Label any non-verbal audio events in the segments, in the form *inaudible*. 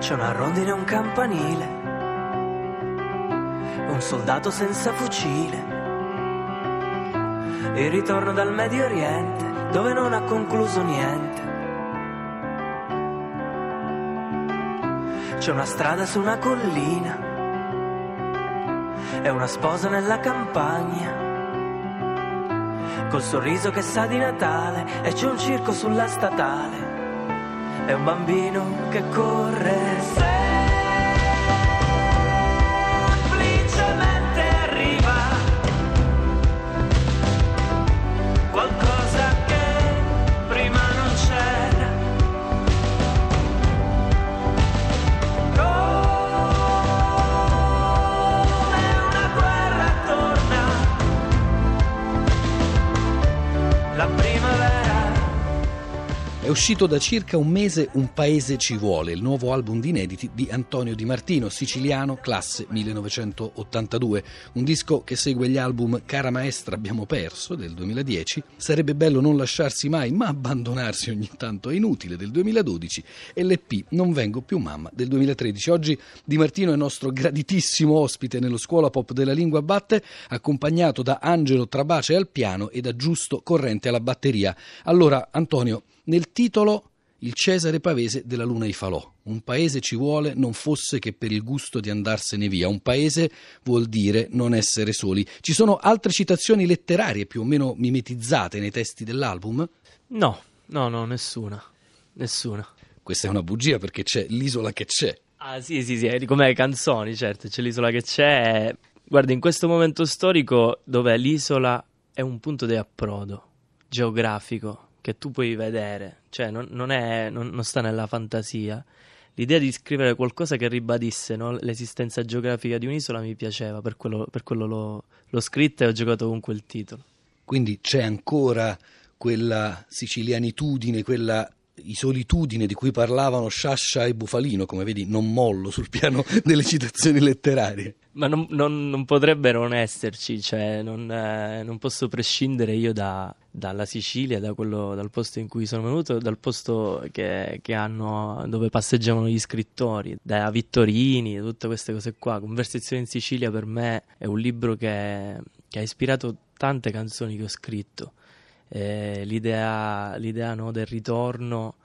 C'è una rondine e un campanile, un soldato senza fucile. Il ritorno dal Medio Oriente, dove non ha concluso niente. C'è una strada su una collina e una sposa nella campagna. Col sorriso che sa di Natale e c'è un circo sulla statale. È un bambino che corre. Uscito da circa un mese Un paese ci vuole, il nuovo album di inediti di Antonio Di Martino, siciliano, classe 1982. Un disco che segue gli album Cara Maestra abbiamo perso del 2010, Sarebbe bello non lasciarsi mai ma abbandonarsi ogni tanto è inutile del 2012 e l'EP Non vengo più mamma del 2013. Oggi Di Martino è nostro graditissimo ospite nello Scuola Pop della Lingua Batte, accompagnato da Angelo Trabace al piano e da Giusto Corrente alla batteria. Allora, Antonio, nel titolo Il Cesare Pavese della Luna i Falò. Un paese ci vuole non fosse che per il gusto di andarsene via. Un paese vuol dire non essere soli. Ci sono altre citazioni letterarie più o meno mimetizzate nei testi dell'album? No, no, no, nessuna. Nessuna. Questa è una bugia perché c'è l'isola che c'è. Ah, sì, sì, sì, è come canzoni, certo, c'è l'isola che c'è. Guarda, in questo momento storico dove l'isola è un punto di approdo geografico che tu puoi vedere, cioè non, non è, non, non sta nella fantasia. L'idea di scrivere qualcosa che ribadisse no, l'esistenza geografica di un'isola mi piaceva, per quello, per quello l'ho, l'ho scritta e ho giocato con quel titolo. Quindi c'è ancora quella sicilianitudine, quella isolitudine di cui parlavano Sciascia e Bufalino, come vedi non mollo sul piano *laughs* delle citazioni letterarie. Ma non, non- non potrebbe non esserci, cioè non, eh, non posso prescindere io da- dalla Sicilia, da quello- dal posto in cui sono venuto, dal posto che, che hanno, dove passeggiavano gli scrittori, da Vittorini, tutte queste cose qua. Conversazioni in Sicilia per me è un libro che, che ha ispirato tante canzoni che ho scritto. Eh, l'idea l'idea, no, del ritorno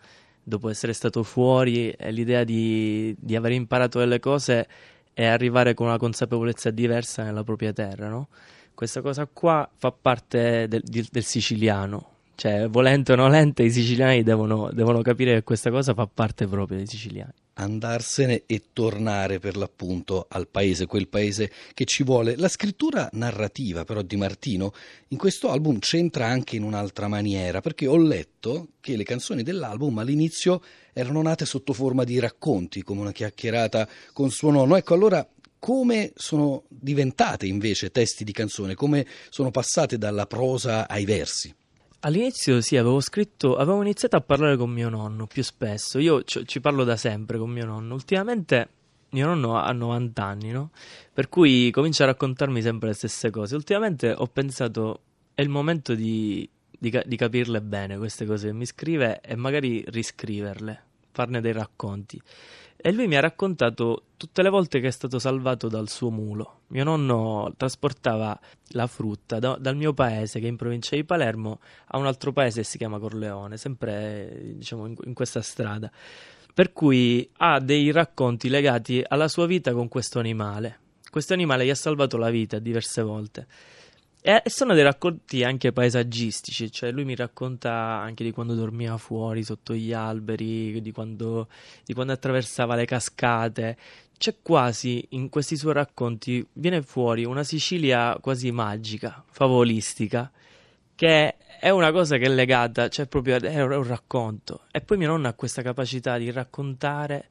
dopo essere stato fuori, l'idea di, di aver imparato delle cose e arrivare con una consapevolezza diversa nella propria terra, no? Questa cosa qua fa parte del, di- del siciliano, cioè volente o nolente i siciliani devono, devono capire che questa cosa fa parte proprio dei siciliani. Andarsene e tornare per l'appunto al paese, quel paese che ci vuole. La scrittura narrativa però di Martino in questo album c'entra anche in un'altra maniera, perché ho letto che le canzoni dell'album all'inizio erano nate sotto forma di racconti, come una chiacchierata con suo nonno. Ecco, allora come sono diventate invece testi di canzone, come sono passate dalla prosa ai versi? All'inizio sì, avevo scritto, avevo iniziato a parlare con mio nonno più spesso. Io ci, ci parlo da sempre con mio nonno. Ultimamente mio nonno ha 90 anni, no? Per cui comincia a raccontarmi sempre le stesse cose. Ultimamente ho pensato è il momento di, di di capirle bene queste cose che mi scrive e magari riscriverle, farne dei racconti. E lui mi ha raccontato tutte le volte che è stato salvato dal suo mulo. Mio nonno trasportava la frutta da- dal mio paese, che è in provincia di Palermo, a un altro paese che si chiama Corleone, sempre diciamo in, in questa strada. Per cui ha dei racconti legati alla sua vita con questo animale. Questo animale gli ha salvato la vita diverse volte. E sono dei racconti anche paesaggistici, cioè lui mi racconta anche di quando dormiva fuori sotto gli alberi, di quando, di quando attraversava le cascate. C'è quasi in questi suoi racconti, viene fuori una Sicilia quasi magica, favolistica, che è una cosa che è legata, cioè proprio è un racconto. E poi mio nonno ha questa capacità di raccontare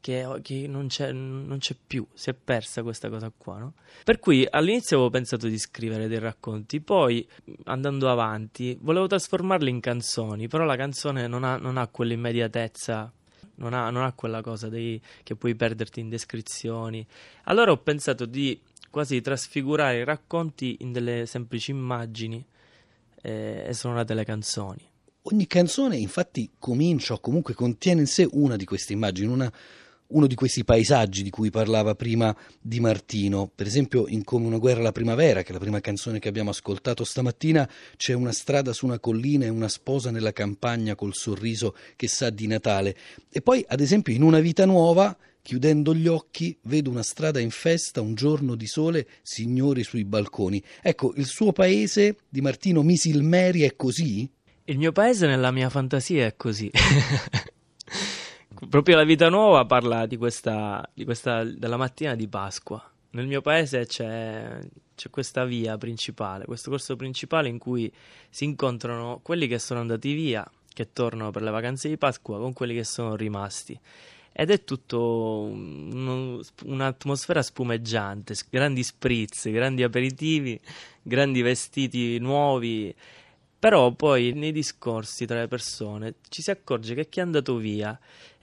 che, che non, c'è, non c'è più, si è persa questa cosa qua, no? Per cui all'inizio avevo pensato di scrivere dei racconti, poi andando avanti volevo trasformarli in canzoni, però la canzone non ha, non ha quell'immediatezza, non ha, non ha quella cosa dei, che puoi perderti in descrizioni. Allora ho pensato di quasi trasfigurare i racconti in delle semplici immagini eh, e sono nate le canzoni. Ogni canzone infatti comincia o comunque contiene in sé una di queste immagini, una, uno di questi paesaggi di cui parlava prima Di Martino. Per esempio, in Come una guerra alla primavera, che è la prima canzone che abbiamo ascoltato stamattina, c'è una strada su una collina e una sposa nella campagna col sorriso che sa di Natale. E poi, ad esempio, in Una vita nuova Chiudendo gli occhi, vedo una strada in festa, un giorno di sole, signori sui balconi. Ecco, il suo paese di Martino Misilmeri è così? Il mio paese nella mia fantasia è così. *laughs* Proprio la vita nuova parla di questa, di questa, della mattina di Pasqua. Nel mio paese c'è, c'è questa via principale, questo corso principale in cui si incontrano quelli che sono andati via, che tornano per le vacanze di Pasqua, con quelli che sono rimasti ed è tutto un, un'atmosfera spumeggiante, grandi spritz, grandi aperitivi, grandi vestiti nuovi. Però poi nei discorsi tra le persone ci si accorge che chi è andato via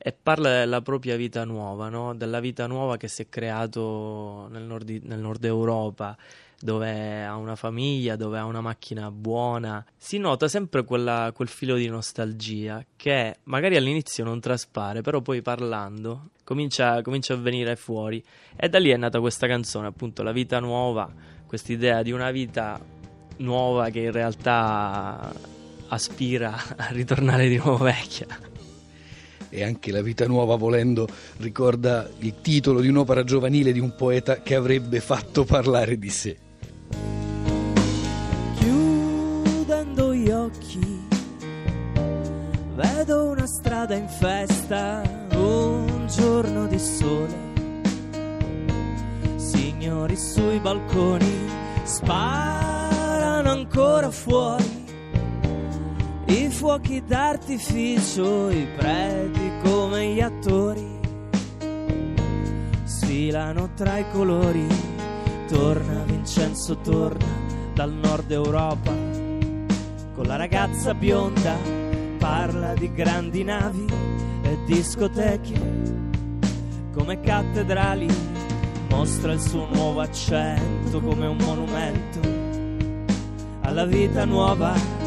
e parla della propria vita nuova, no? della vita nuova che si è creato nel nord, nel nord Europa, dove ha una famiglia, dove ha una macchina buona, si nota sempre quella, quel filo di nostalgia che magari all'inizio non traspare, però poi parlando comincia, comincia a venire fuori. E da lì è nata questa canzone, appunto, La vita nuova, quest'idea di una vita nuova che in realtà aspira a ritornare di nuovo vecchia e anche la vita nuova volendo ricorda il titolo di un'opera giovanile di un poeta che avrebbe fatto parlare di sé. Vedo una strada in festa, un giorno di sole. Signori sui balconi sparano ancora fuori. I fuochi d'artificio, i preti come gli attori. Sfilano tra i colori, torna Vincenzo, torna dal nord Europa con la ragazza bionda parla di grandi navi e discoteche come cattedrali, mostra il suo nuovo accento come un monumento alla vita nuova.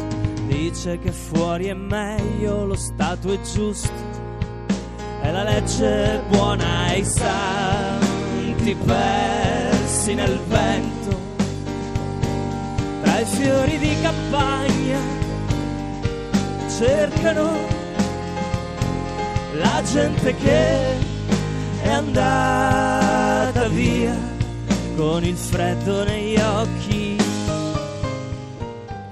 Dice che fuori è meglio, lo stato è giusto e la legge buona e i santi persi nel vento tra i fiori di campagna cercano la gente che è andata via con il freddo negli occhi.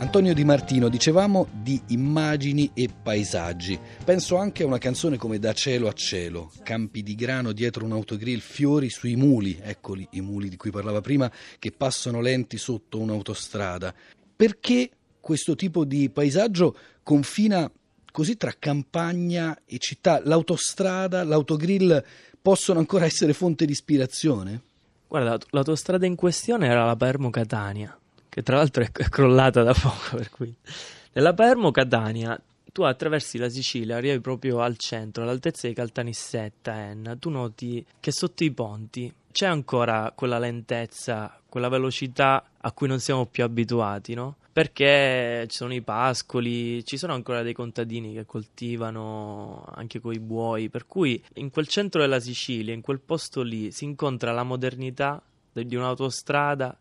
Antonio Di Martino, dicevamo di immagini e paesaggi. Penso anche a una canzone come Da cielo a cielo, campi di grano dietro un autogrill, fiori sui muli, eccoli i muli di cui parlava prima, che passano lenti sotto un'autostrada. Perché questo tipo di paesaggio confina così tra campagna e città. L'autostrada, l'autogrill possono ancora essere fonte di ispirazione? Guarda, l'autostrada in questione era la Palermo-Catania, che tra l'altro è crollata da poco. *laughs* Per cui. Nella Palermo-Catania tu attraversi la Sicilia, arrivi proprio al centro, all'altezza di Caltanissetta, Enna, tu noti che sotto i ponti c'è ancora quella lentezza, quella velocità a cui non siamo più abituati, no? Perché ci sono i pascoli, ci sono ancora dei contadini che coltivano anche coi buoi, per cui in quel centro della Sicilia, in quel posto lì, si incontra la modernità di un'autostrada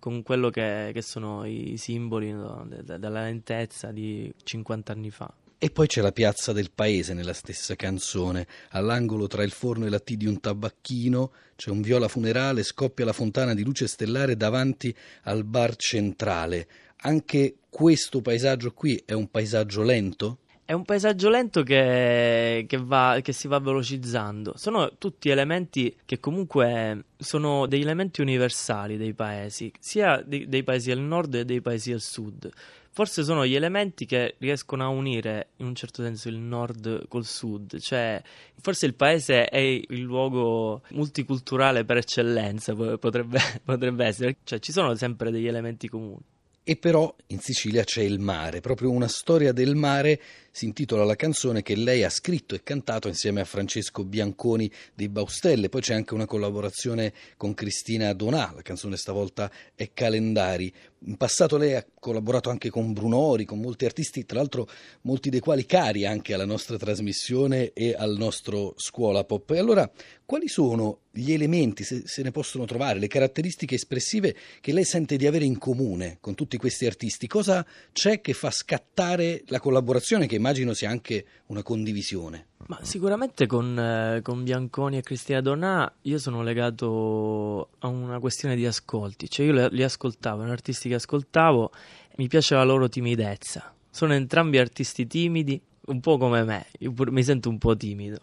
con quello che, che sono i simboli no, della lentezza di 50 anni fa. E poi c'è la piazza del paese nella stessa canzone. All'angolo tra il forno e la T di un tabacchino c'è un viola funerale, scoppia la fontana di luce stellare davanti al bar centrale. Anche questo paesaggio qui è un paesaggio lento? È un paesaggio lento che, che, va, che, si va velocizzando. Sono tutti elementi che comunque sono degli elementi universali dei paesi, sia dei, dei paesi al nord che dei paesi al sud. Forse sono gli elementi che riescono a unire in un certo senso il nord col sud, cioè forse il paese è il luogo multiculturale per eccellenza, potrebbe, *laughs* potrebbe essere, cioè ci sono sempre degli elementi comuni. E però in Sicilia c'è il mare, proprio una storia del mare si intitola la canzone che lei ha scritto e cantato insieme a Francesco Bianconi dei Baustelle. Poi c'è anche una collaborazione con Cristina Donà, la canzone stavolta è Calendari. In passato lei ha collaborato anche con Brunori, con molti artisti, tra l'altro molti dei quali cari anche alla nostra trasmissione e al nostro scuola pop. E allora, quali sono gli elementi, se, se, ne possono trovare, le caratteristiche espressive che lei sente di avere in comune con tutti questi artisti? Cosa c'è che fa scattare la collaborazione, che immagino sia anche una condivisione? Ma sicuramente con, eh, con Bianconi e Cristina Donà io sono legato a una questione di ascolti, cioè io li ascoltavo, erano artisti che ascoltavo, mi piace la loro timidezza. Sono entrambi artisti timidi, un po' come me, io pur, mi sento un po' timido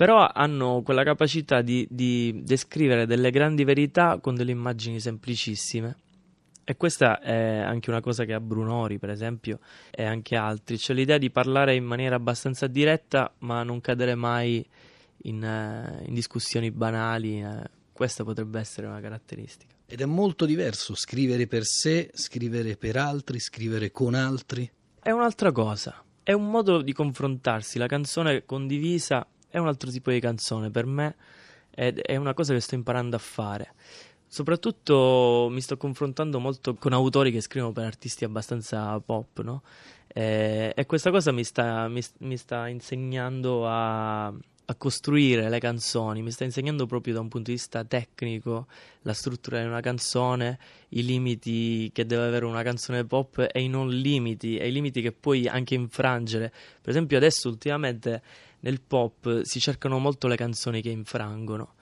però hanno quella capacità di, di descrivere delle grandi verità con delle immagini semplicissime. E questa è anche una cosa che ha Brunori, per esempio, e anche altri. Cioè l'idea di parlare in maniera abbastanza diretta, ma non cadere mai in, uh, in discussioni banali. Uh, questa potrebbe essere una caratteristica. Ed è molto diverso scrivere per sé, scrivere per altri, scrivere con altri. È un'altra cosa. È un modo di confrontarsi. La canzone condivisa è un altro tipo di canzone per me ed è una cosa che sto imparando a fare. Soprattutto mi sto confrontando molto con autori che scrivono per artisti abbastanza pop, no? E, e questa cosa mi sta, mi, mi sta insegnando a, a costruire le canzoni, mi sta insegnando proprio da un punto di vista tecnico la struttura di una canzone, i limiti che deve avere una canzone pop e i non limiti, e i limiti che puoi anche infrangere. Per esempio adesso ultimamente nel pop si cercano molto le canzoni che infrangono.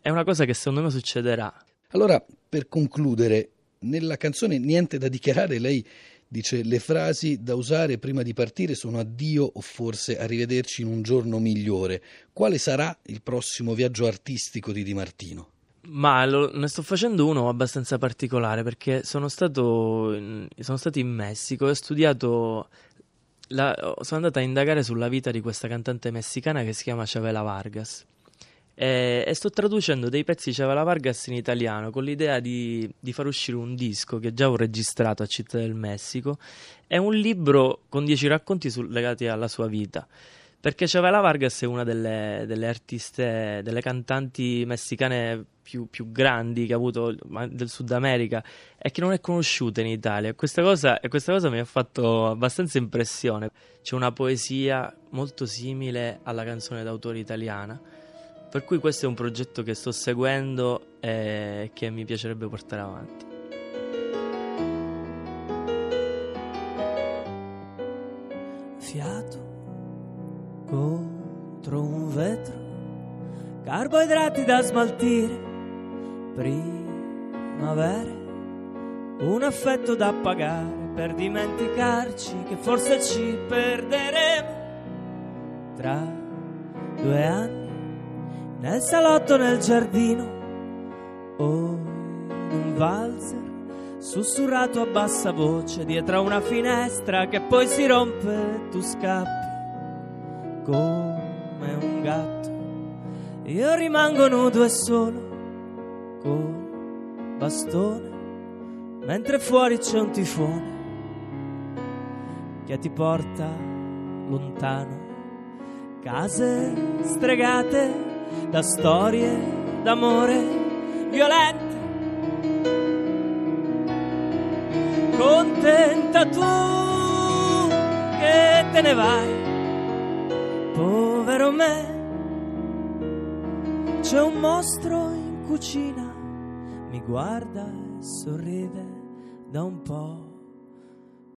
È una cosa che secondo me succederà. Allora, per concludere, nella canzone Niente da dichiarare, lei dice le frasi da usare prima di partire sono addio o forse arrivederci in un giorno migliore. Quale sarà il prossimo viaggio artistico di Di Martino? Ma lo, ne sto facendo uno abbastanza particolare perché sono stato, sono stato in Messico e ho studiato la, sono andata a indagare sulla vita di questa cantante messicana che si chiama Chavela Vargas. E, e, sto traducendo dei pezzi di Chavela Vargas in italiano con l'idea di, di, far uscire un disco che già ho registrato a Città del Messico e un libro con dieci racconti su, legati alla sua vita. Perché Chavela Vargas è una delle, delle artiste, delle cantanti messicane più, più, grandi che ha avuto del Sud America e che non è conosciuta in Italia. Questa cosa, questa cosa mi ha fatto abbastanza impressione. C'è una poesia molto simile alla canzone d'autore italiana. Per cui questo è un progetto che sto seguendo e che mi piacerebbe portare avanti. Fiato contro un vetro, carboidrati da smaltire, primavere, un affetto da pagare per dimenticarci che forse ci perderemo tra due anni nel salotto nel giardino o in un valzer sussurrato a bassa voce dietro a una finestra che poi si rompe e tu scappi come un gatto. Io rimango nudo e solo col bastone, mentre fuori c'è un tifone che ti porta lontano. Case stregate da storie d'amore violente. Contenta tu che te ne vai povero me. C'è un mostro in cucina, mi guarda e sorride da un po'.